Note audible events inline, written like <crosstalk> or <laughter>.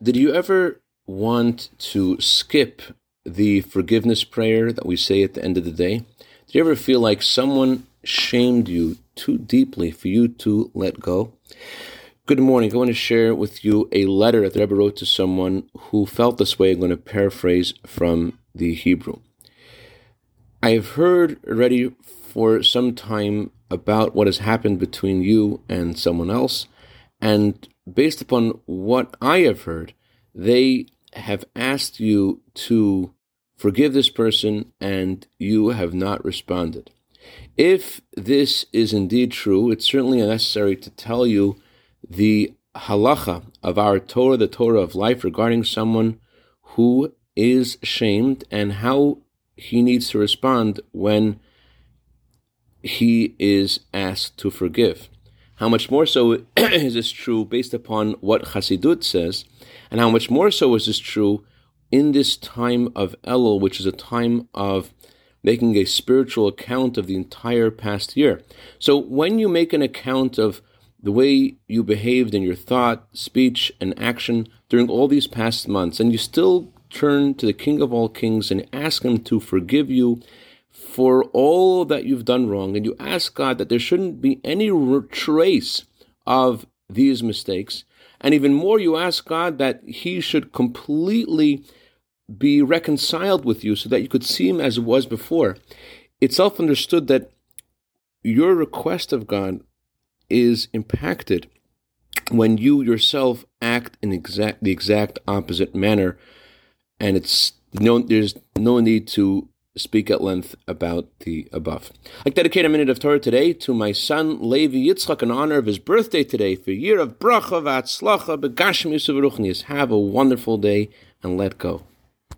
Did you ever want to skip the forgiveness prayer that we say at the end of the day? Did you ever feel like someone shamed you too deeply for you to let go? Good morning. I want to share with you a letter that the Rebbe wrote to someone who felt this way. I'm going to paraphrase from the Hebrew. I have heard already for some time about what has happened between you and someone else, and based upon what I have heard, they have asked you to forgive this person and you have not responded. If this is indeed true, it's certainly necessary to tell you the halacha of our Torah, the Torah of life, regarding someone who is shamed and how he needs to respond when he is asked to forgive. How much more so <clears throat> is this true based upon what Chassidut says, and how much more so is this true in this time of Elul, which is a time of making a spiritual account of the entire past year. So when you make an account of the way you behaved in your thought, speech, and action during all these past months, and you still turn to the King of all kings and ask him to forgive you for all that you've done wrong, and you ask God that there shouldn't be any trace of these mistakes, and even more, you ask God that He should completely be reconciled with you so that you could see Him as it was before. It's self understood that your request of God is impacted when you yourself act in exact the exact opposite manner, and it's no there's no need to speak at length about the above. I dedicate a minute of Torah today to my son Levi Yitzchak in honor of his birthday today for year of bracha v'atzlacha b'gashmiyus Have a wonderful day and let go.